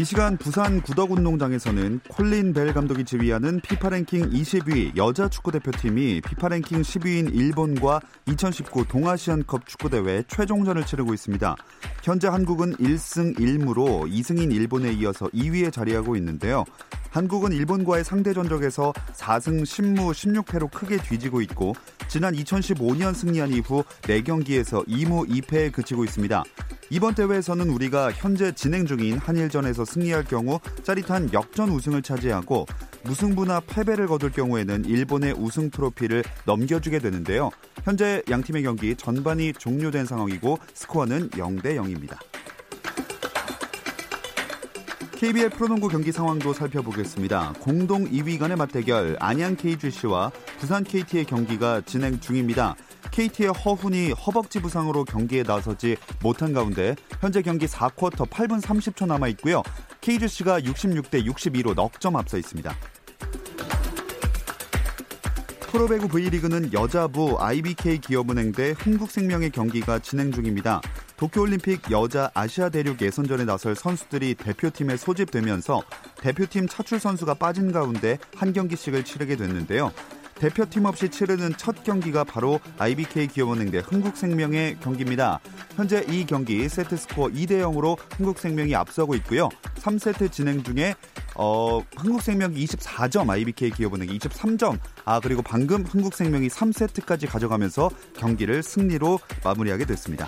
이 시간 부산 구덕운동장에서는 콜린 벨 감독이 지휘하는 피파 랭킹 20위 여자 축구대표팀이 피파 랭킹 10위인 일본과 2019 동아시안컵 축구대회 최종전을 치르고 있습니다. 현재 한국은 1승 1무로 2승인 일본에 이어서 2위에 자리하고 있는데요. 한국은 일본과의 상대 전적에서 4승 10무 16패로 크게 뒤지고 있고 지난 2015년 승리한 이후 4경기에서 2무 2패에 그치고 있습니다. 이번 대회에서는 우리가 현재 진행 중인 한일전에서 승리할 경우 짜릿한 역전 우승을 차지하고 무승부나 패배를 거둘 경우에는 일본의 우승 트로피를 넘겨주게 되는데요. 현재 양 팀의 경기 전반이 종료된 상황이고 스코어는 0대 0입니다. KBL 프로농구 경기 상황도 살펴보겠습니다. 공동 2위 간의 맞대결 안양 KGC와 부산 KT의 경기가 진행 중입니다. KT의 허훈이 허벅지 부상으로 경기에 나서지 못한 가운데 현재 경기 4쿼터 8분 30초 남아 있고요. KGC가 66대 62로 넉 점 앞서 있습니다. 프로배구 V리그는 여자부 IBK 기업은행 대 흥국생명의 경기가 진행 중입니다. 도쿄올림픽 여자 아시아 대륙 예선전에 나설 선수들이 대표팀에 소집되면서 대표팀 차출 선수가 빠진 가운데 한 경기씩을 치르게 됐는데요. 대표팀 없이 치르는 첫 경기가 바로 IBK 기업은행 대 흥국생명의 경기입니다. 현재 이 경기 세트 스코어 2대 0으로 흥국생명이 앞서고 있고요. 3세트 진행 중에 어, 흥국생명이 24점, IBK 기업은행이 23점. 아, 그리고 방금 흥국생명이 3세트까지 가져가면서 경기를 승리로 마무리하게 됐습니다.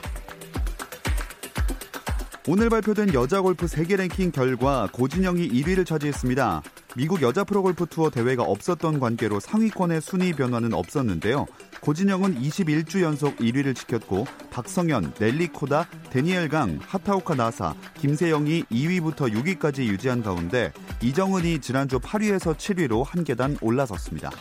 오늘 발표된 여자 골프 세계 랭킹 결과 고진영이 1위를 차지했습니다. 미국 여자 프로골프 투어 대회가 없었던 관계로 상위권의 순위 변화는 없었는데요. 고진영은 21주 연속 1위를 지켰고 박성현, 넬리 코다, 데니엘 강, 하타오카 나사, 김세영이 2위부터 6위까지 유지한 가운데 이정은이 지난주 8위에서 7위로 한 계단 올라섰습니다.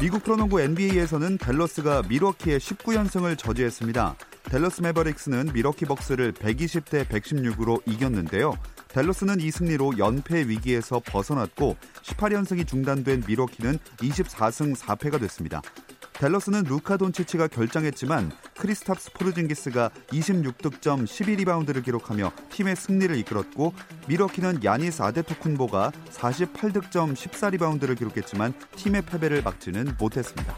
미국 프로농구 NBA에서는 댈러스가 밀워키의 19연승을 저지했습니다. 댈러스 매버릭스는 밀워키 벅스를 120대 116으로 이겼는데요. 댈러스는 이 승리로 연패 위기에서 벗어났고 18연승이 중단된 밀워키는 24승 4패가 됐습니다. 댈러스는 루카 돈치치가 결장했지만 크리스탑스 포르징기스가 26득점 12리바운드를 기록하며 팀의 승리를 이끌었고 밀워키는 야니스 아데토쿤보가 48득점 14리바운드를 기록했지만 팀의 패배를 막지는 못했습니다.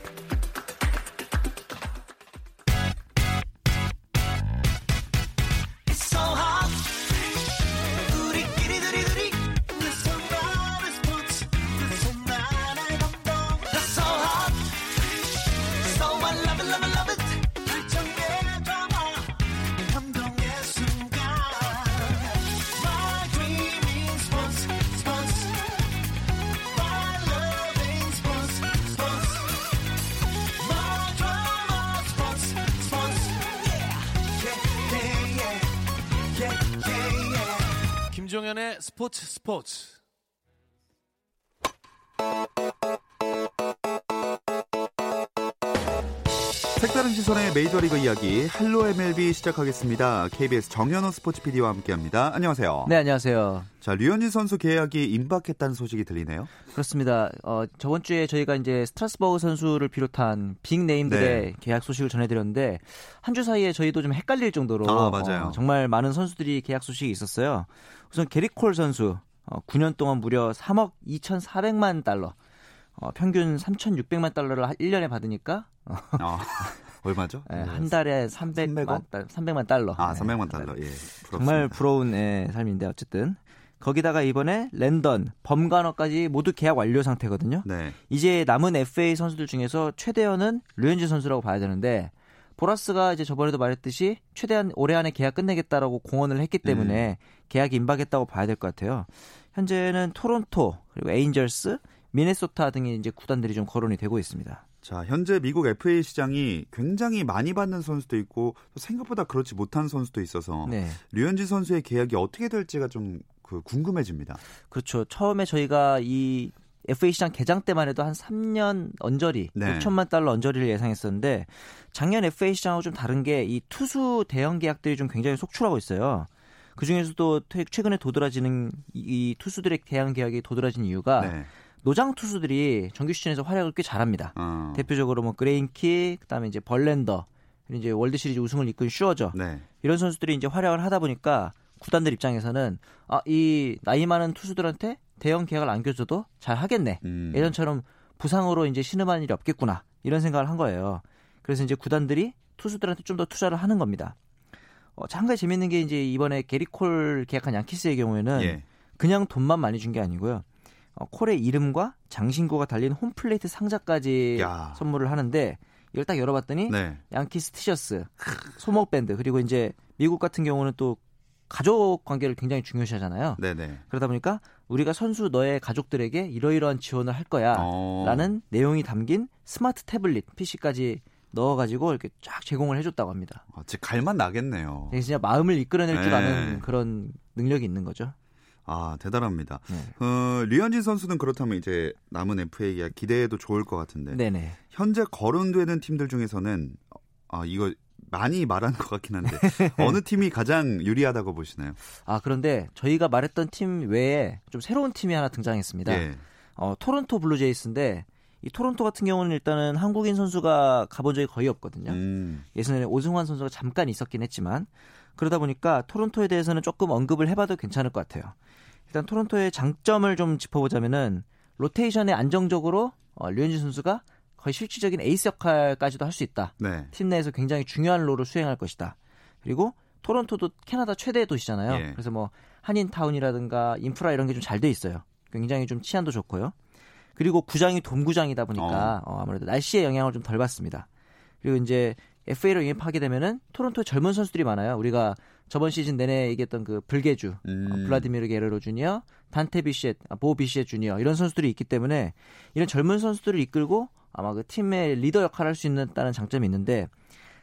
김종현의 스포츠 스포츠. 시선의 메이저리그 이야기 할로 MLB 시작하겠습니다. KBS 정현호 스포츠 PD와 함께합니다. 안녕하세요. 네, 안녕하세요. 자, 류현진 선수 계약이 임박했다는 소식이 들리네요. 그렇습니다. 어, 저번 주에 저희가 이제 스트라스버그 선수를 비롯한 빅 네임들의 네. 계약 소식을 전해드렸는데 한 주 사이에 저희도 좀 헷갈릴 정도로 아, 맞아요. 어, 정말 많은 선수들이 계약 소식이 있었어요. 우선 게리콜 선수 어, 9년 동안 무려 3억 2,400만 달러, 어, 평균 3,600만 달러를 1년에 받으니까 어, 얼마죠? 네, 한 달에 300만, 300만, 300만 달러. 아, 300만 달러. 예. 부럽습니다. 정말 부러운 예, 삶인데 어쨌든 거기다가 이번에 랜던, 범간어까지 모두 계약 완료 상태거든요. 네. 이제 남은 FA 선수들 중에서 최대현은 류현진 선수라고 봐야 되는데 보라스가 이제 저번에도 말했듯이 최대한 올해 안에 계약 끝내겠다라고 공언을 했기 때문에 음. 계약이 임박했다고 봐야 될 것 같아요. 현재는 토론토 그리고 에인절스, 미네소타 등의 이제 구단들이 좀 거론이 되고 있습니다. 자, 현재 미국 FA 시장이 굉장히 많이 받는 선수도 있고 생각보다 그렇지 못한 선수도 있어서 네. 류현진 선수의 계약이 어떻게 될지가 좀 그 궁금해집니다. 그렇죠. 처음에 저희가 이 FA 시장 개장 때만 해도 한 3년 언저리, 네. 6천만 달러 언저리를 예상했었는데 작년 FA 시장하고 좀 다른 게 이 투수 대형 계약들이 좀 굉장히 속출하고 있어요. 그 중에서도 최근에 도드라지는 이 투수들의 대형 계약이 도드라진 이유가 네. 노장 투수들이 정규 시즌에서 활약을 꽤 잘합니다. 어. 대표적으로 뭐 그레인키, 그다음에 이제 벌랜더, 그리고 이제 월드 시리즈 우승을 이끈 슈어저 네. 이런 선수들이 이제 활약을 하다 보니까 구단들 입장에서는 아, 이 나이 많은 투수들한테 대형 계약을 안겨줘도 잘 하겠네. 음. 예전처럼 부상으로 이제 신음할 일이 없겠구나. 이런 생각을 한 거예요. 그래서 이제 구단들이 투수들한테 좀 더 투자를 하는 겁니다. 어, 한 가지 재밌는 게 이제 이번에 게리콜 계약한 양키스의 경우에는 예. 그냥 돈만 많이 준 게 아니고요. 어, 콜의 이름과 장신구가 달린 홈플레이트 상자까지 야. 선물을 하는데 이걸 딱 열어봤더니 네. 양키스 티셔츠, 소목 밴드 그리고 이제 미국 같은 경우는 또 가족 관계를 굉장히 중요시하잖아요. 네네. 그러다 보니까 우리가 선수 너의 가족들에게 이러이러한 지원을 할 거야라는 어. 내용이 담긴 스마트 태블릿 PC까지 넣어가지고 이렇게 쫙 제공을 해줬다고 합니다. 아, 진짜 갈만 나겠네요. 진짜 마음을 이끌어낼 줄 네. 아는 그런 능력이 있는 거죠. 아 대단합니다. 네. 어, 류현진 선수는 그렇다면 이제 남은 FA 계약 기대해도 좋을 것 같은데 네네. 현재 거론되는 팀들 중에서는 아 이거 많이 말하는 것 같긴 한데 어느 팀이 가장 유리하다고 보시나요? 아 그런데 저희가 말했던 팀 외에 좀 새로운 팀이 하나 등장했습니다. 예. 어, 토론토 블루제이스인데 이 토론토 같은 경우는 일단은 한국인 선수가 가본 적이 거의 없거든요. 음, 예전에 오승환 선수가 잠깐 있었긴 했지만 그러다 보니까 토론토에 대해서는 조금 언급을 해봐도 괜찮을 것 같아요. 일단 토론토의 장점을 좀 짚어보자면은 로테이션에 안정적으로 어, 류현진 선수가 거의 실질적인 에이스 역할까지도 할 수 있다. 네. 팀 내에서 굉장히 중요한 role을 수행할 것이다. 그리고 토론토도 캐나다 최대 도시잖아요. 예. 그래서 뭐 한인타운이라든가 인프라 이런 게 좀 잘 돼 있어요. 굉장히 좀 치안도 좋고요. 그리고 구장이 돔구장이다 보니까 어, 아무래도 날씨의 영향을 좀 덜 받습니다. 그리고 이제 FA로 영입하게 되면은 토론토에 젊은 선수들이 많아요. 우리가 저번 시즌 내내 얘기했던 그 불개주, 음. 어, 블라디미르 게레로 주니어, 단테 비시엣, 아, 보 비시엣 주니어 이런 선수들이 있기 때문에 이런 젊은 선수들을 이끌고 아마 그 팀의 리더 역할을 할 수 있다는 장점이 있는데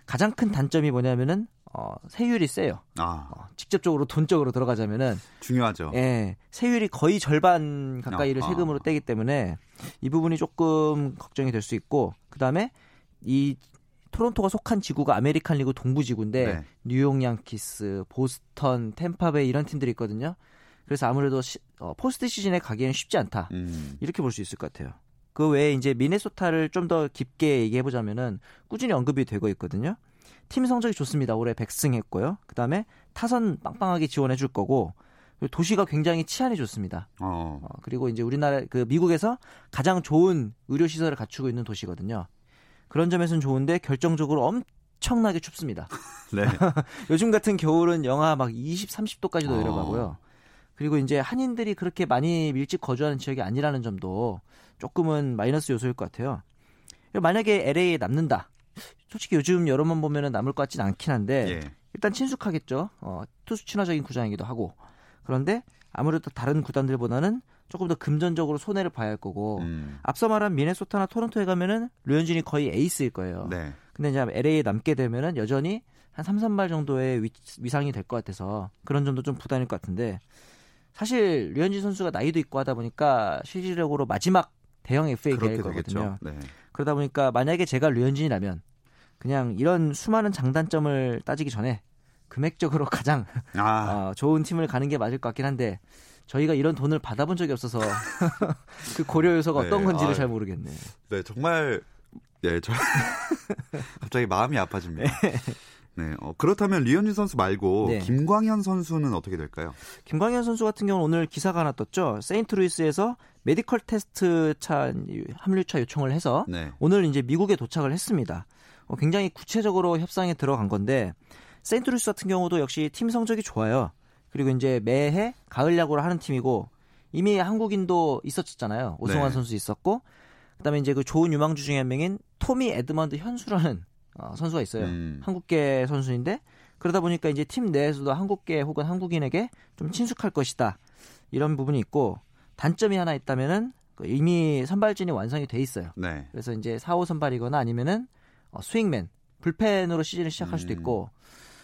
가장 큰 단점이 뭐냐면은 어, 세율이 세요. 아 어, 직접적으로 돈적으로 들어가자면은 중요하죠. 예, 세율이 거의 절반 가까이를 아, 아. 세금으로 떼기 때문에 이 부분이 조금 걱정이 될 수 있고 그 다음에 이 토론토가 속한 지구가 아메리칸 리그 동부 지구인데 네. 뉴욕 양키스, 보스턴, 탬파베이 이런 팀들이 있거든요. 그래서 아무래도 시, 어, 포스트 시즌에 가기에는 쉽지 않다. 음, 이렇게 볼 수 있을 것 같아요. 그 외에 이제 미네소타를 좀 더 깊게 얘기해 보자면은 꾸준히 언급이 되고 있거든요. 팀 성적이 좋습니다. 올해 100승 했고요. 그다음에 타선 빵빵하게 지원해 줄 거고 도시가 굉장히 치안이 좋습니다. 어, 어, 그리고 이제 우리나라 그 미국에서 가장 좋은 의료 시설을 갖추고 있는 도시거든요. 그런 점에서는 좋은데 결정적으로 엄청나게 춥습니다. 네. 요즘 같은 겨울은 영하 막 20, 30도까지도 어. 내려가고요. 그리고 이제 한인들이 그렇게 많이 밀집 거주하는 지역이 아니라는 점도 조금은 마이너스 요소일 것 같아요. 만약에 LA에 남는다. 솔직히 요즘 여름만 보면은 남을 것 같진 않긴 한데 예. 일단 친숙하겠죠. 어, 투수 친화적인 구장이기도 하고. 그런데 아무래도 다른 구단들보다는 조금 더 금전적으로 손해를 봐야 할 거고 음, 앞서 말한 미네소타나 토론토에 가면은 류현진이 거의 에이스일 거예요. 네. 근데 이제 LA에 남게 되면은 여전히 한 3, 3발 정도의 위, 위상이 될 것 같아서 그런 점도 좀 부담일 것 같은데 사실 류현진 선수가 나이도 있고 하다 보니까 실질적으로 마지막 대형 FA 계일 거거든요. 네. 그러다 보니까 만약에 제가 류현진이라면 그냥 이런 수많은 장단점을 따지기 전에 금액적으로 가장 아, 어, 좋은 팀을 가는 게 맞을 것 같긴 한데 저희가 이런 돈을 받아본 적이 없어서 그 고려 요소가 네, 어떤 건지를 아유. 잘 모르겠네. 네 정말 네, 저 갑자기 마음이 아파집니다. 네, 어, 그렇다면 류현진 선수 말고 네. 김광현 선수는 어떻게 될까요? 김광현 선수 같은 경우는 오늘 기사가 하나 떴죠. 세인트루이스에서 메디컬 테스트 차 합류차 요청을 해서 네. 오늘 이제 미국에 도착을 했습니다. 어, 굉장히 구체적으로 협상에 들어간 건데 세인트루이스 같은 경우도 역시 팀 성적이 좋아요. 그리고 이제 매해 가을 야구를 하는 팀이고 이미 한국인도 있었잖아요. 오승환 네. 선수 있었고 그다음에 이제 그 좋은 유망주 중에 한 명인 토미 에드먼 현수라는 어, 선수가 있어요. 음. 한국계 선수인데 그러다 보니까 이제 팀 내에서도 한국계 혹은 한국인에게 좀 친숙할 것이다 이런 부분이 있고 단점이 하나 있다면은 그 이미 선발진이 완성이 돼 있어요. 네. 그래서 이제 4호 선발이거나 아니면은 어, 스윙맨, 불펜으로 시즌을 시작할 수도 음. 있고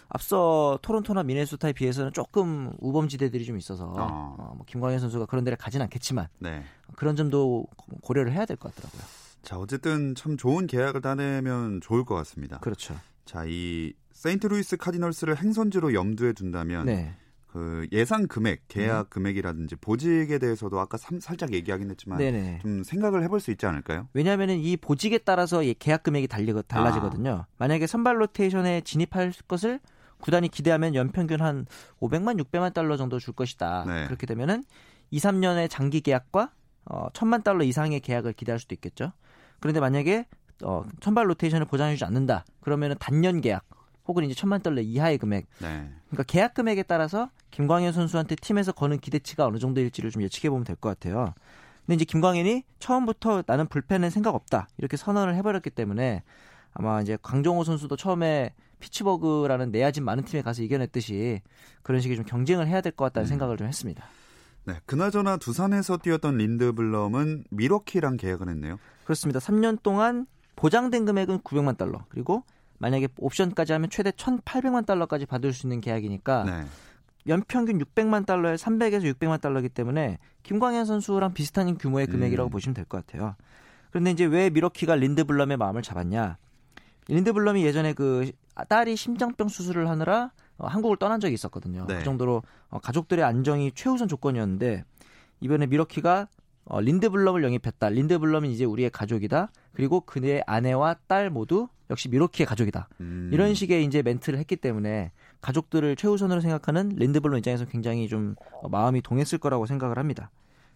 앞서 토론토나 미네소타에 비해서는 조금 우범지대들이 좀 있어서 아. 어, 뭐 김광현 선수가 그런 데를 가진 않겠지만 네. 그런 점도 고려를 해야 될 것 같더라고요. 자, 어쨌든 참 좋은 계약을 따내면 좋을 것 같습니다. 그렇죠. 자, 이 세인트루이스 카디널스를 행선지로 염두에 둔다면 네. 그 예상 금액, 계약 금액이라든지 보직에 대해서도 아까 삼- 살짝 얘기하긴 했지만 네네. 좀 생각을 해볼 수 있지 않을까요? 왜냐하면 이 보직에 따라서 이 계약 금액이 달리, 달라지거든요. 만약에 선발 로테이션에 진입할 것을 구단이 기대하면 연평균 한 500만, 600만 달러 정도 줄 것이다. 네. 그렇게 되면은 2, 3년의 장기 계약과 어, 1000만 달러 이상의 계약을 기대할 수도 있겠죠. 그런데 만약에 어, 선발 로테이션을 보장해주지 않는다. 그러면은 단년 계약 혹은 이제 1000만 달러 이하의 금액. 네. 그러니까 계약 금액에 따라서 김광현 선수한테 팀에서 거는 기대치가 어느 정도일지를 좀 예측해 보면 될 것 같아요. 근데 이제 김광현이 처음부터 나는 불펜은 생각 없다 이렇게 선언을 해버렸기 때문에 아마 이제 강정호 선수도 처음에 피츠버그라는 내야진 많은 팀에 가서 이겨냈듯이 그런 식의 좀 경쟁을 해야 될 것 같다는 음. 생각을 좀 했습니다. 네. 그나저나 두산에서 뛰었던 린드블럼은 미러키랑 계약을 했네요. 그렇습니다. 3년 동안 보장된 금액은 900만 달러 그리고 만약에 옵션까지 하면 최대 1,800만 달러까지 받을 수 있는 계약이니까 네. 연평균 600만 달러에 300에서 600만 달러이기 때문에 김광현 선수랑 비슷한 규모의 금액이라고 음. 보시면 될 것 같아요. 그런데 이제 왜 미러키가 린드블럼의 마음을 잡았냐? 린드블럼이 예전에 그 딸이 심장병 수술을 하느라 어, 한국을 떠난 적이 있었거든요. 네. 그 정도로 어, 가족들의 안정이 최우선 조건이었는데 이번에 미러키가 어, 린드블럼을 영입했다. 린드블럼은 이제 우리의 가족이다. 그리고 그의 아내와 딸 모두 역시 미러키의 가족이다. 음. 이런 식의 이제 멘트를 했기 때문에 가족들을 최우선으로 생각하는 린드블럼 입장에서 굉장히 좀 어, 마음이 동했을 거라고 생각을 합니다.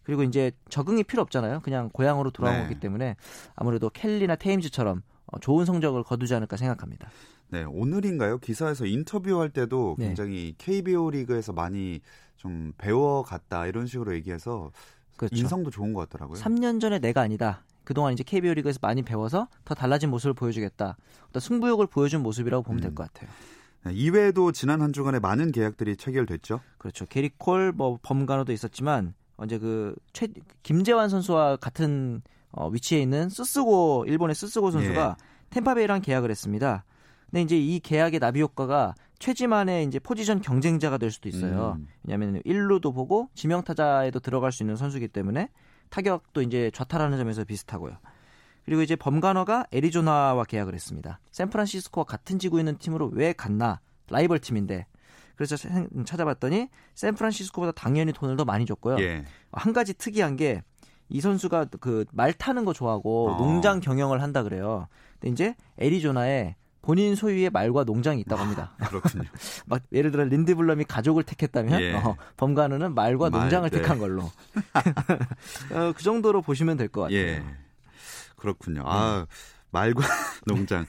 그리고 이제 적응이 필요 없잖아요. 그냥 고향으로 돌아온 네. 거기 때문에 아무래도 켈리나 테임즈처럼 어, 좋은 성적을 거두지 않을까 생각합니다. 네, 오늘인가요? 기사에서 인터뷰할 때도 네. 굉장히 KBO 리그에서 많이 좀 배워갔다 이런 식으로 얘기해서 그렇죠. 인성도 좋은 것 같더라고요. 3년 전에 내가 아니다. 그동안 이제 KBO 리그에서 많이 배워서 더 달라진 모습을 보여주겠다. 어떤 승부욕을 보여준 모습이라고 보면 될 음. 것 같아요. 네, 이외에도 지난 한 주간에 많은 계약들이 체결됐죠. 그렇죠. 게리콜 뭐 범간호도 있었지만 언제 그 최, 김재환 선수와 같은 어, 위치에 있는 스스고 일본의 스스고 선수가 예. 템파베이랑 계약을 했습니다. 근데 이제 이 계약의 나비 효과가 최지만의 이제 포지션 경쟁자가 될 수도 있어요. 음. 왜냐하면 1루도 보고 지명 타자에도 들어갈 수 있는 선수이기 때문에 타격도 이제 좌타라는 점에서 비슷하고요. 그리고 이제 범간호가 애리조나와 계약을 했습니다. 샌프란시스코와 같은 지구에 있는 팀으로 왜 갔나? 라이벌 팀인데. 그래서 생- 찾아봤더니 샌프란시스코보다 당연히 돈을 더 많이 줬고요. 예. 한 가지 특이한 게 이 선수가 그 말 타는 거 좋아하고 어. 농장 경영을 한다 그래요. 근데 이제 애리조나에 본인 소유의 말과 농장이 있다고 합니다. 그렇군요. 막 예를 들어 린드블럼이 가족을 택했다면 예. 어, 범간호는 말과 말, 농장을 네. 택한 걸로 어, 그 정도로 보시면 될 것 같아요. 예. 그렇군요. 아, 말과 농장.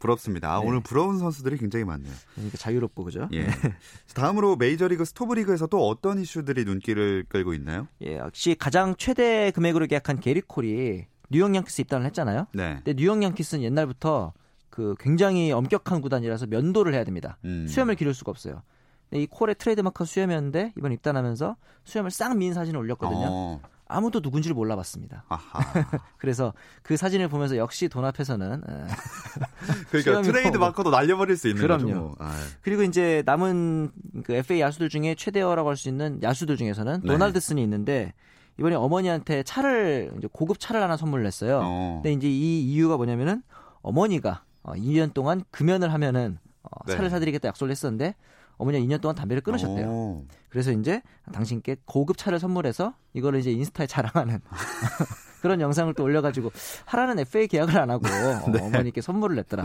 부럽습니다. 아, 네. 오늘 부러운 선수들이 굉장히 많네요. 그러니까 자유롭고 그죠? 예. 다음으로 메이저리그 스토브리그에서 또 어떤 이슈들이 눈길을 끌고 있나요? 예, 역시 가장 최대 금액으로 계약한 게릿 콜이 뉴욕 양키스 입단을 했잖아요. 네. 근데 뉴욕 양키스는 옛날부터 그 굉장히 엄격한 구단이라서 면도를 해야 됩니다. 음. 수염을 기를 수가 없어요. 근데 이 콜의 트레이드마크가 수염이었는데 이번 입단하면서 수염을 싹 민 사진을 올렸거든요. 어, 아무도 누군지를 몰라봤습니다. 그래서 그 사진을 보면서 역시 돈 앞에서는 에, 그러니까 트레이드 뭐- 마크도 날려버릴 수 있는 그럼요. 거죠. 뭐. 아, 그리고 이제 남은 그 FA 야수들 중에 최대어라고 할 수 있는 야수들 중에서는 네. 도널드슨이 있는데 이번에 어머니한테 차를 이제 고급 차를 하나 선물을 했어요. 어. 근데 이제 이 이유가 뭐냐면은 어머니가 어, 2년 동안 금연을 하면은 어, 네. 차를 사드리겠다 약속을 했었는데 어머니가 2년 동안 담배를 끊으셨대요. 어. 그래서 이제 당신께 고급 차를 선물해서 이거를 이제 인스타에 자랑하는 그런 영상을 또 올려가지고 하라는 FA 계약을 안 하고 어, 머니께 선물을 냈더라.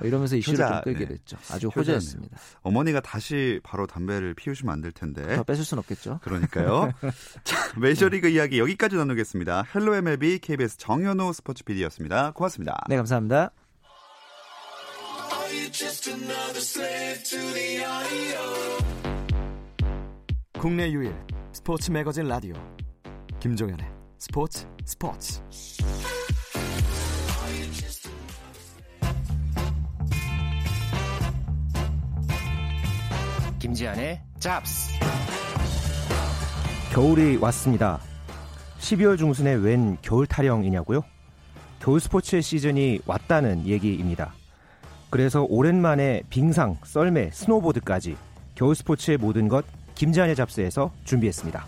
뭐 이러면서 이슈를 네. 효자, 좀 끌게 네. 됐죠. 아주 효자네요. 호재였습니다. 어머니가 다시 바로 담배를 피우시면 안 될 텐데. 더 뺏을 순 없겠죠. 그러니까요. 자, 메이저리그 이야기 여기까지 나누겠습니다. 헬로 MLB KBS 정현호 스포츠 PD였습니다. 고맙습니다. 네, 감사합니다. 국내 유일 스포츠 매거진 라디오 김종현의 스포츠 스포츠 김지한의 잡스. 겨울이 왔습니다 12월 중순에 웬 겨울 타령이냐고요? 겨울 스포츠의 시즌이 왔다는 얘기입니다. 그래서 오랜만에 빙상, 썰매, 스노보드까지 겨울 스포츠의 모든 것 김지한의 잡스에서 준비했습니다.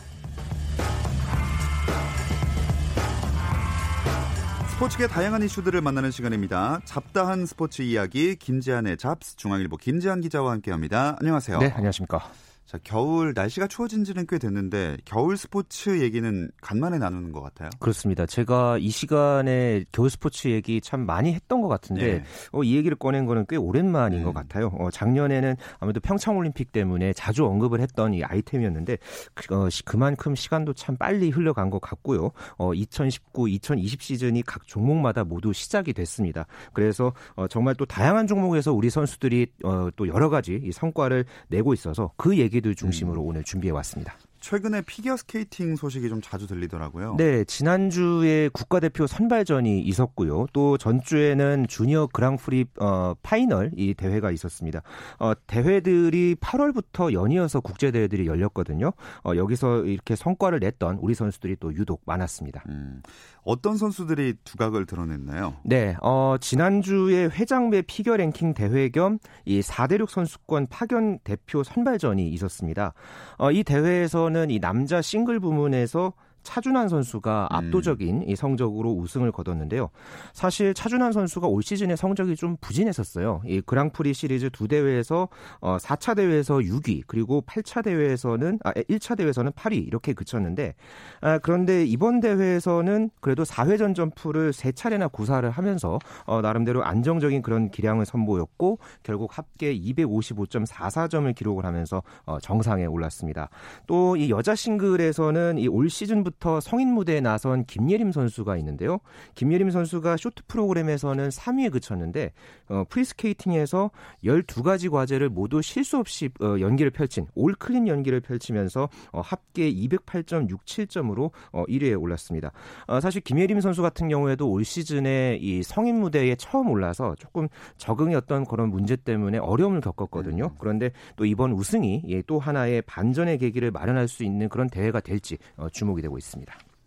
스포츠계 다양한 이슈들을 만나는 시간입니다. 잡다한 스포츠 이야기 김지한의 잡스 중앙일보 김지한 기자와 함께합니다. 안녕하세요. 네, 안녕하십니까. 자, 겨울 날씨가 추워진 지는 꽤 됐는데 겨울 스포츠 얘기는 간만에 나누는 것 같아요. 그렇습니다. 제가 이 시간에 겨울 스포츠 얘기 참 많이 했던 것 같은데 네. 어, 이 얘기를 꺼낸 거는 꽤 오랜만인 음. 것 같아요. 어, 작년에는 아무래도 평창 올림픽 때문에 자주 언급을 했던 이 아이템이었는데 그, 어, 시- 그만큼 시간도 참 빨리 흘러간 것 같고요. 어, 2019, 2020 시즌이 각 종목마다 모두 시작이 됐습니다. 그래서 어, 정말 또 다양한 종목에서 우리 선수들이 어, 또 여러 가지 이 성과를 내고 있어서 그 얘기 들 중심으로 오늘 준비해 왔습니다. 최근에 피겨 스케이팅 소식이 좀 자주 들리더라고요. 네, 지난주에 국가대표 선발전이 있었고요. 또 전주에는 주니어 그랑프리 어, 파이널 이 대회가 있었습니다. 어, 대회들이 8월부터 연이어서 국제 대회들이 열렸거든요. 어, 여기서 이렇게 성과를 냈던 우리 선수들이 또 유독 많았습니다. 음, 어떤 선수들이 두각을 드러냈나요? 네, 어, 지난주에 회장배 피겨 랭킹 대회 겸 이 4대륙 선수권 파견 대표 선발전이 있었습니다. 어, 이 대회에서는 이 남자 싱글 부문에서 차준환 선수가 음. 압도적인 이 성적으로 우승을 거뒀는데요. 사실 차준환 선수가 올 시즌에 성적이 좀 부진했었어요. 이 그랑프리 시리즈 두 대회에서 어 4차 대회에서 6위, 그리고 8차 대회에서는 아 1차 대회에서는 8위 이렇게 그쳤는데 아, 그런데 이번 대회에서는 그래도 4회전 점프를 세 차례나 구사를 하면서 어, 나름대로 안정적인 그런 기량을 선보였고 결국 합계 255.44점을 기록을 하면서 어, 정상에 올랐습니다. 또 이 여자 싱글에서는 이 올 시즌부터 성인 무대에 나선 김예림 선수가 있는데요. 김예림 선수가 쇼트 프로그램에서는 3위에 그쳤는데 어, 프리스케이팅에서 12가지 과제를 모두 실수 없이 어, 연기를 펼친 올 클린 연기를 펼치면서 어, 합계 208.67점으로 어, 1위에 올랐습니다. 어, 사실 김예림 선수 같은 경우에도 올 시즌에 이 성인 무대에 처음 올라서 조금 적응이 어떤 그런 문제 때문에 어려움을 겪었거든요. 그런데 또 이번 우승이 예, 또 하나의 반전의 계기를 마련할 수 있는 그런 대회가 될지 어, 주목이 되고 있습니다.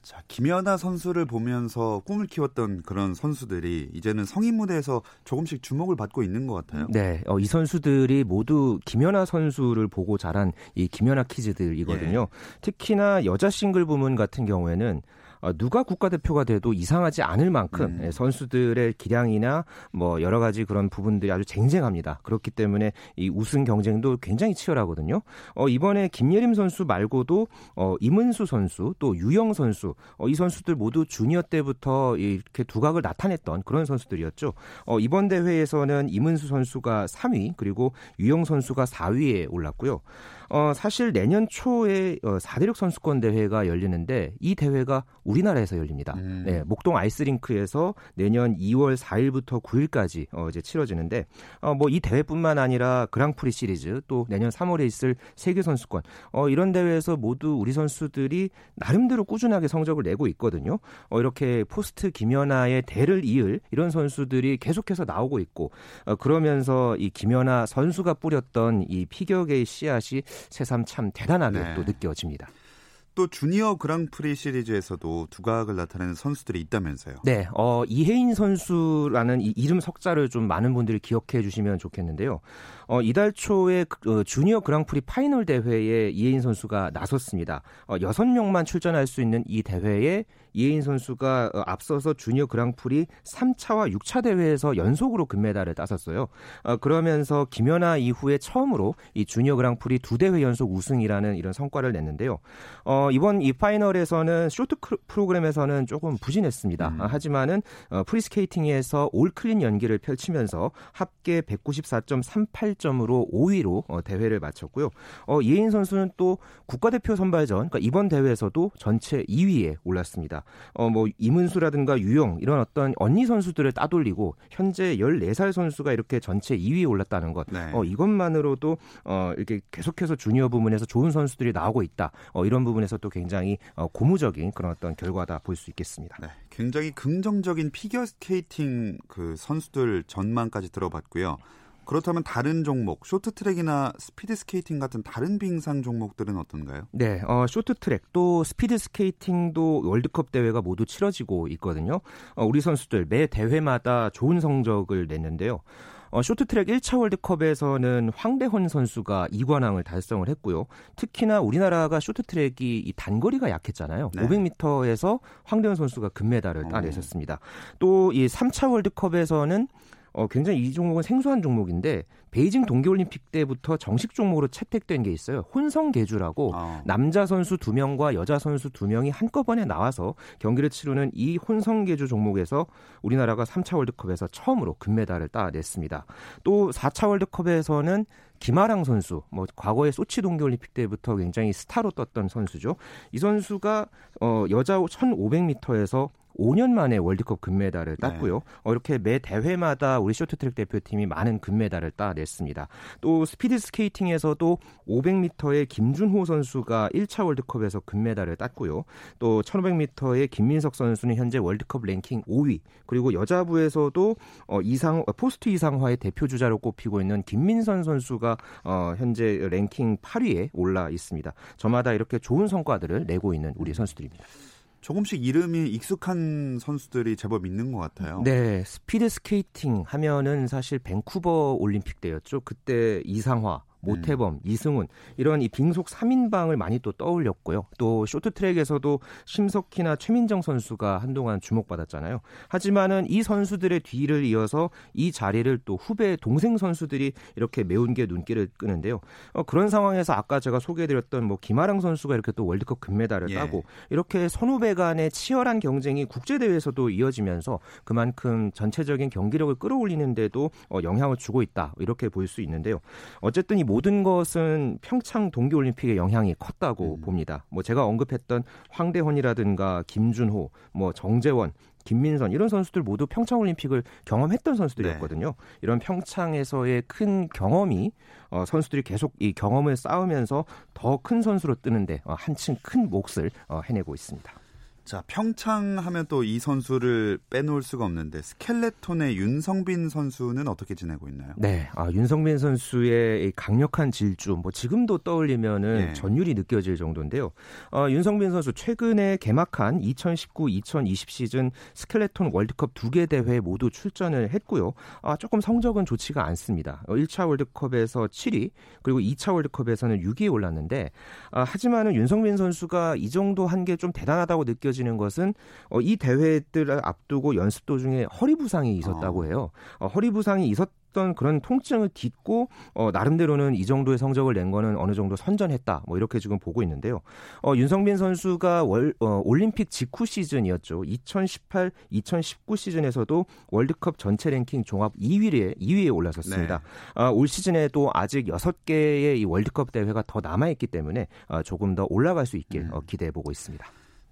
자, 김연아 선수를 보면서 꿈을 키웠던 그런 선수들이 이제는 성인 무대에서 조금씩 주목을 받고 있는 것 같아요. 네, 어, 이 선수들이 모두 김연아 선수를 보고 자란 이 김연아 키즈들이거든요. 특히나 여자 싱글 부문 같은 경우에는 어, 누가 국가대표가 돼도 이상하지 않을 만큼 음. 예, 선수들의 기량이나 뭐 여러 가지 그런 부분들이 아주 쟁쟁합니다. 그렇기 때문에 이 우승 경쟁도 굉장히 치열하거든요. 어, 이번에 김예림 선수 말고도 어, 임은수 선수 또 유영 선수 어, 이 선수들 모두 주니어 때부터 이렇게 두각을 나타냈던 그런 선수들이었죠. 어, 이번 대회에서는 임은수 선수가 3위 그리고 유영 선수가 4위에 올랐고요. 어, 사실 내년 초에 어, 4대륙 선수권 대회가 열리는데 이 대회가 우리나라에서 열립니다. 음. 네, 목동 아이스링크에서 내년 2월 4일부터 9일까지 어, 이제 치러지는데 어, 뭐 이 대회뿐만 아니라 그랑프리 시리즈 또 내년 3월에 있을 세계 선수권 어, 이런 대회에서 모두 우리 선수들이 나름대로 꾸준하게 성적을 내고 있거든요. 어, 이렇게 포스트 김연아의 대를 이을 이런 선수들이 계속해서 나오고 있고 어, 그러면서 이 김연아 선수가 뿌렸던 이 피겨계의 씨앗이 새삼 참 대단하게 네. 또 느껴집니다. 또 주니어 그랑프리 시리즈에서도 두각을 나타내는 선수들이 있다면서요. 네, 어, 이해인 선수라는 이 이름 석자를 좀 많은 분들이 기억해 주시면 좋겠는데요. 어, 이달 초에 그, 어, 주니어 그랑프리 파이널 대회에 이해인 선수가 나섰습니다. 어, 6명만 출전할 수 있는 이 대회에 이해인 선수가 어, 앞서서 주니어 그랑프리 3차와 6차 대회에서 연속으로 금메달을 땄었어요. 어, 그러면서 김연아 이후에 처음으로 이 주니어 그랑프리 두 대회 연속 우승이라는 이런 성과를 냈는데요. 어, 이번 이 파이널에서는 쇼트 프로그램에서는 조금 부진했습니다. 음. 아, 하지만은 어, 프리스케이팅에서 올 클린 연기를 펼치면서 합계 194.38점으로 5위로 어, 대회를 마쳤고요. 어, 이해인 선수는 또 국가대표 선발전, 그러니까 이번 대회에서도 전체 2위에 올랐습니다. 어, 뭐 임은수라든가 유영 이런 어떤 언니 선수들을 따돌리고 현재 14살 선수가 이렇게 전체 2위에 올랐다는 것. 네. 어, 이것만으로도 어, 이렇게 계속해서 주니어 부문에서 좋은 선수들이 나오고 있다. 어, 이런 부분에서 또 굉장히 어, 고무적인 그런 어떤 결과다 볼 수 있겠습니다. 네, 굉장히 긍정적인 피겨 스케이팅 그 선수들 전망까지 들어봤고요. 그렇다면 다른 종목, 쇼트트랙이나 스피드 스케이팅 같은 다른 빙상 종목들은 어떤가요? 네, 어, 쇼트트랙 또 스피드 스케이팅도 월드컵 대회가 모두 치러지고 있거든요. 어, 우리 선수들 매 대회마다 좋은 성적을 냈는데요. 어, 쇼트트랙 1차 월드컵에서는 황대헌 선수가 2관왕을 달성을 했고요. 특히나 우리나라가 쇼트트랙이 이 단거리가 약했잖아요. 네. 500m에서 황대헌 선수가 금메달을 어. 따내셨습니다. 또 이 3차 월드컵에서는 어, 굉장히 이 종목은 생소한 종목인데 베이징 동계올림픽 때부터 정식 종목으로 채택된 게 있어요. 혼성 계주라고 어. 남자 선수 두 명과 여자 선수 두 명이 한꺼번에 나와서 경기를 치르는 이 혼성 계주 종목에서 우리나라가 3차 월드컵에서 처음으로 금메달을 따냈습니다. 또 4차 월드컵에서는 김아랑 선수, 뭐 과거에 소치 동계올림픽 때부터 굉장히 스타로 떴던 선수죠. 이 선수가 어 여자 1,500m에서 5년 만에 월드컵 금메달을 땄고요. 어, 이렇게 매 대회마다 우리 쇼트트랙 대표팀이 많은 금메달을 따냈습니다. 또 스피드 스케이팅에서도 500m의 김준호 선수가 1차 월드컵에서 금메달을 땄고요. 또 1500m의 김민석 선수는 현재 월드컵 랭킹 5위. 그리고 여자부에서도 어, 이상 어, 포스트 이상화의 대표 주자로 꼽히고 있는 김민선 선수가 어, 현재 랭킹 8위에 올라 있습니다. 저마다 이렇게 좋은 성과들을 내고 있는 우리 선수들입니다. 조금씩 이름이 익숙한 선수들이 제법 있는 것 같아요. 네, 스피드 스케이팅 하면은 사실 밴쿠버 올림픽 때였죠. 그때 이상화, 모태범, 이승훈 이런 이 빙속 3인방을 많이 또 떠올렸고요. 또 쇼트트랙에서도 심석희나 최민정 선수가 한동안 주목받았잖아요. 하지만은 이 선수들의 뒤를 이어서 이 자리를 또 후배 동생 선수들이 이렇게 매운 게 눈길을 끄는데요. 어, 그런 상황에서 아까 제가 소개해드렸던 뭐 김아랑 선수가 이렇게 또 월드컵 금메달을 예. 따고 이렇게 선후배 간의 치열한 경쟁이 국제 대회에서도 이어지면서 그만큼 전체적인 경기력을 끌어올리는데도 어, 영향을 주고 있다 이렇게 볼 수 있는데요. 어쨌든 이 모든 것은 평창 동계올림픽의 영향이 컸다고 음. 봅니다. 뭐 제가 언급했던 황대헌이라든가 김준호, 뭐 정재원, 김민선 이런 선수들 모두 평창 올림픽을 경험했던 선수들이었거든요. 이런 평창에서의 큰 경험이 어, 선수들이 계속 이 경험을 쌓으면서 더 큰 선수로 뜨는데 어, 한층 큰 몫을 어, 해내고 있습니다. 자, 평창 하면 또 이 선수를 빼놓을 수가 없는데 스켈레톤의 윤성빈 선수는 어떻게 지내고 있나요? 네, 아, 윤성빈 선수의 이 강력한 질주, 뭐 지금도 떠올리면은 예. 전율이 느껴질 정도인데요. 어, 윤성빈 선수 최근에 개막한 2019-2020 시즌 스켈레톤 월드컵 두 개 대회 모두 출전을 했고요. 아, 조금 성적은 좋지가 않습니다. 어, 1차 월드컵에서 7위, 그리고 2차 월드컵에서는 6위에 올랐는데, 아, 하지만은 윤성빈 선수가 이 정도 한 게 좀 대단하다고 느껴지 는 것은 어, 이 대회들을 앞두고 연습 도중에 허리 부상이 있었다고 어. 해요. 어, 허리 부상이 있었던 그런 통증을 딛고 어, 나름대로는 이 정도의 성적을 낸 거는 어느 정도 선전했다. 뭐 이렇게 지금 보고 있는데요. 어, 윤성빈 선수가 월, 어, 올림픽 직후 시즌이었죠. 2018, 2019 시즌에서도 월드컵 전체 랭킹 종합 2위에 2위에 올라섰습니다. 아, 올 시즌에도 아직 6개의 이 월드컵 대회가 더 남아 있기 때문에 아, 조금 더 올라갈 수 있게 음. 어, 기대해 보고 있습니다.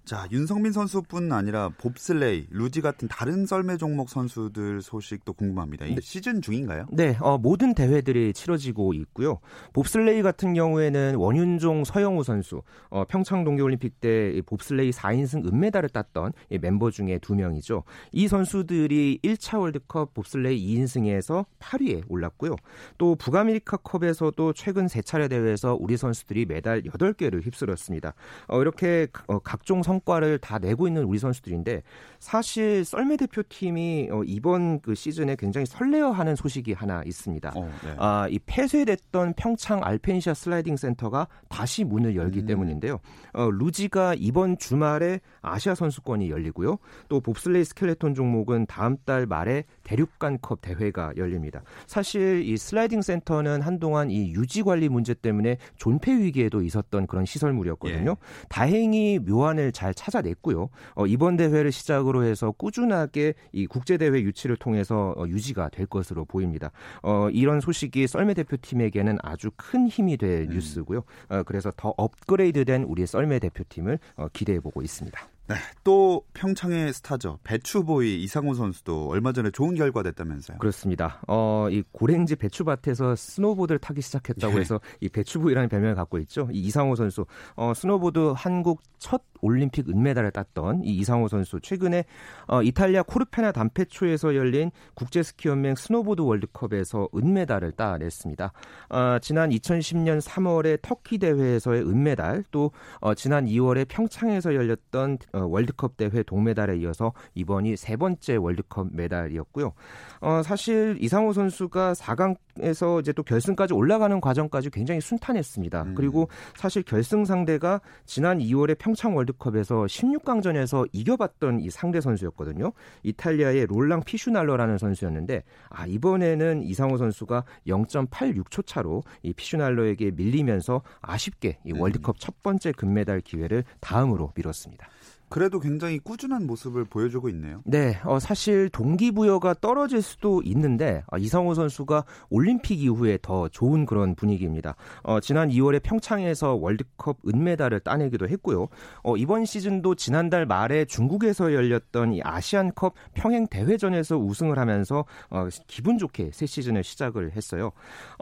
자, 윤성빈 선수뿐 아니라 봅슬레이, 루지 같은 다른 썰매 종목 선수들 소식도 궁금합니다. 이 시즌 중인가요? 네, 어, 모든 대회들이 치러지고 있고요. 봅슬레이 같은 경우에는 원윤종, 서영우 선수, 어, 평창 동계올림픽 때 이 봅슬레이 4인승 은메달을 땄던 이 멤버 중에 두 명이죠. 이 선수들이 1차 월드컵 봅슬레이 2인승에서 8위에 올랐고요. 또 북아메리카컵에서도 최근 세 차례 대회에서 우리 선수들이 메달 8개를 휩쓸었습니다. 어, 이렇게 어, 각종 성과를 다 내고 있는 우리 선수들인데 사실 썰매 대표팀이 어, 이번 그 시즌에 굉장히 설레어하는 소식이 하나 있습니다. 어, 네. 아, 이 폐쇄됐던 평창 알펜시아 슬라이딩 센터가 다시 문을 열기 음. 때문인데요. 어, 루지가 이번 주말에 아시아 선수권이 열리고요. 또 봅슬레이 스켈레톤 종목은 다음 달 말에 대륙간컵 대회가 열립니다. 사실 이 슬라이딩 센터는 한동안 이 유지 관리 문제 때문에 존폐 위기에도 있었던 그런 시설물이었거든요. 예. 다행히 묘안을 잘 찾아냈고요. 어, 이번 대회를 시작으로 해서 꾸준하게 이 국제 대회 유치를 통해서 어, 유지가 될 것으로 보입니다. 어, 이런 소식이 썰매 대표팀에게는 아주 큰 힘이 될 음. 뉴스고요. 어, 그래서 더 업그레이드된 우리의 썰매 대표팀을 어, 기대해 보고 있습니다. 네, 또 평창의 스타죠. 배추보이 이상호 선수도 얼마 전에 좋은 결과 냈다면서요. 그렇습니다. 어, 이 고랭지 배추밭에서 스노보드를 타기 시작했다고 예. 해서 이 배추보이라는 별명을 갖고 있죠. 이 이상호 선수, 어, 스노보드 한국 첫 올림픽 은메달을 땄던 이 이상호 선수 최근에 어, 이탈리아 코르티나 담페초에서 열린 국제 스키 연맹 스노보드 월드컵에서 은메달을 따냈습니다. 어, 지난 2010년 3월에 터키 대회에서의 은메달 또 어, 지난 2월에 평창에서 열렸던 어, 월드컵 대회 동메달에 이어서 이번이 세 번째 월드컵 메달이었고요. 어, 사실 이상호 선수가 4강 에서 이제 또 결승까지 올라가는 과정까지 굉장히 순탄했습니다. 음. 그리고 사실 결승 상대가 지난 2월에 평창 월드컵에서 16강전에서 이겨봤던 이 상대 선수였거든요. 이탈리아의 롤랑 피슈날러라는 선수였는데 아 이번에는 이상호 선수가 0.86초 차로 이 피슈날러에게 밀리면서 아쉽게 이 음. 월드컵 첫 번째 금메달 기회를 다음으로 미뤘습니다. 그래도 굉장히 꾸준한 모습을 보여주고 있네요. 네, 어, 사실 동기부여가 떨어질 수도 있는데 어, 이상호 선수가 올림 픽 이후에 더 좋은 그런 분위기입니다. 어, 지난 2월에 평창에서 월드컵 은메달을 따내기도 했고요. 어, 이번 시즌도 지난달 말에 중국에서 열렸던 이 아시안컵 평행 대회전에서 우승을 하면서 어, 기분 좋게 새 시즌을 시작을 했어요.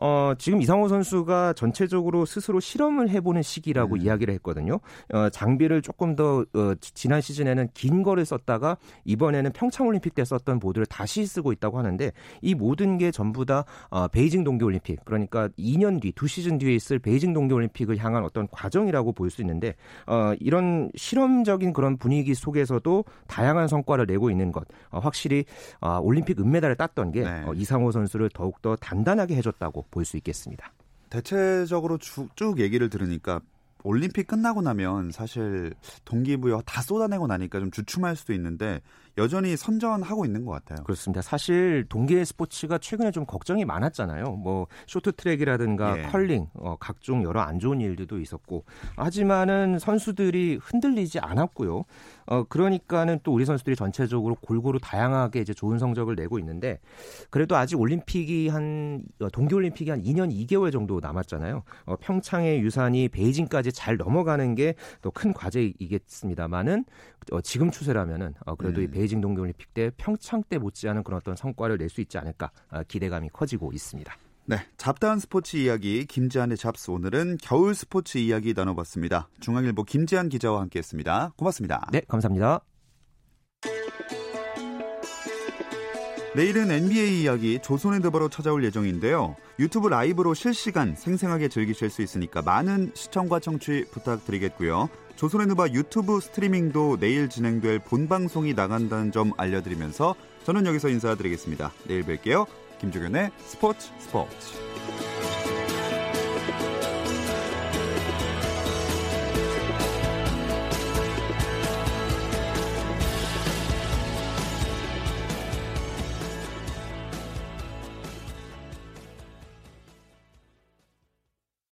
어, 지금 이상호 선수가 전체적으로 스스로 실험을 해보는 시기라고 음. 이야기를 했거든요. 어, 장비를 조금 더 어, 지난 시즌에는 긴 거를 썼다가 이번에는 평창올림픽 때 썼던 보드를 다시 쓰고 있다고 하는데 이 모든 게 전부 다 어, 베이징 동계올림픽 그러니까 2년 뒤, 두 시즌 뒤에 있을 베이징 동계올림픽을 향한 어떤 과정이라고 볼 수 있는데 어, 이런 실험적인 그런 분위기 속에서도 다양한 성과를 내고 있는 것 어, 확실히 어, 올림픽 은메달을 땄던 게 네. 어, 이상호 선수를 더욱 더 단단하게 해줬다고 볼 수 있겠습니다. 대체적으로 쭉, 쭉 얘기를 들으니까 올림픽 끝나고 나면 사실 동기부여 다 쏟아내고 나니까 좀 주춤할 수도 있는데 여전히 선전하고 있는 것 같아요. 그렇습니다. 사실 동계 스포츠가 최근에 좀 걱정이 많았잖아요. 뭐 쇼트트랙이라든가 예. 컬링, 어, 각종 여러 안 좋은 일들도 있었고 하지만은 선수들이 흔들리지 않았고요. 어, 그러니까는 또 우리 선수들이 전체적으로 골고루 다양하게 이제 좋은 성적을 내고 있는데 그래도 아직 올림픽이 한 어, 동계 올림픽이 한 2년 2개월 정도 남았잖아요. 어, 평창의 유산이 베이징까지 잘 넘어가는 게 또 큰 과제이겠습니다만은 어, 지금 추세라면은 어, 그래도 음. 이 베이징 동계올림픽 때 평창 때 못지않은 그런 어떤 성과를 낼 수 있지 않을까 어, 기대감이 커지고 있습니다. 네, 잡다한 스포츠 이야기 김지한의 잡스 오늘은 겨울 스포츠 이야기 나눠봤습니다. 중앙일보 김지한 기자와 함께했습니다. 고맙습니다. 네, 감사합니다. 내일은 NBA 이야기 조선핸드바로 찾아올 예정인데요. 유튜브 라이브로 실시간 생생하게 즐기실 수 있으니까 많은 시청과 청취 부탁드리겠고요. 조선핸드바 유튜브 스트리밍도 내일 진행될 본방송이 나간다는 점 알려드리면서 저는 여기서 인사드리겠습니다. 내일 뵐게요. 김종현의 스포츠 스포츠.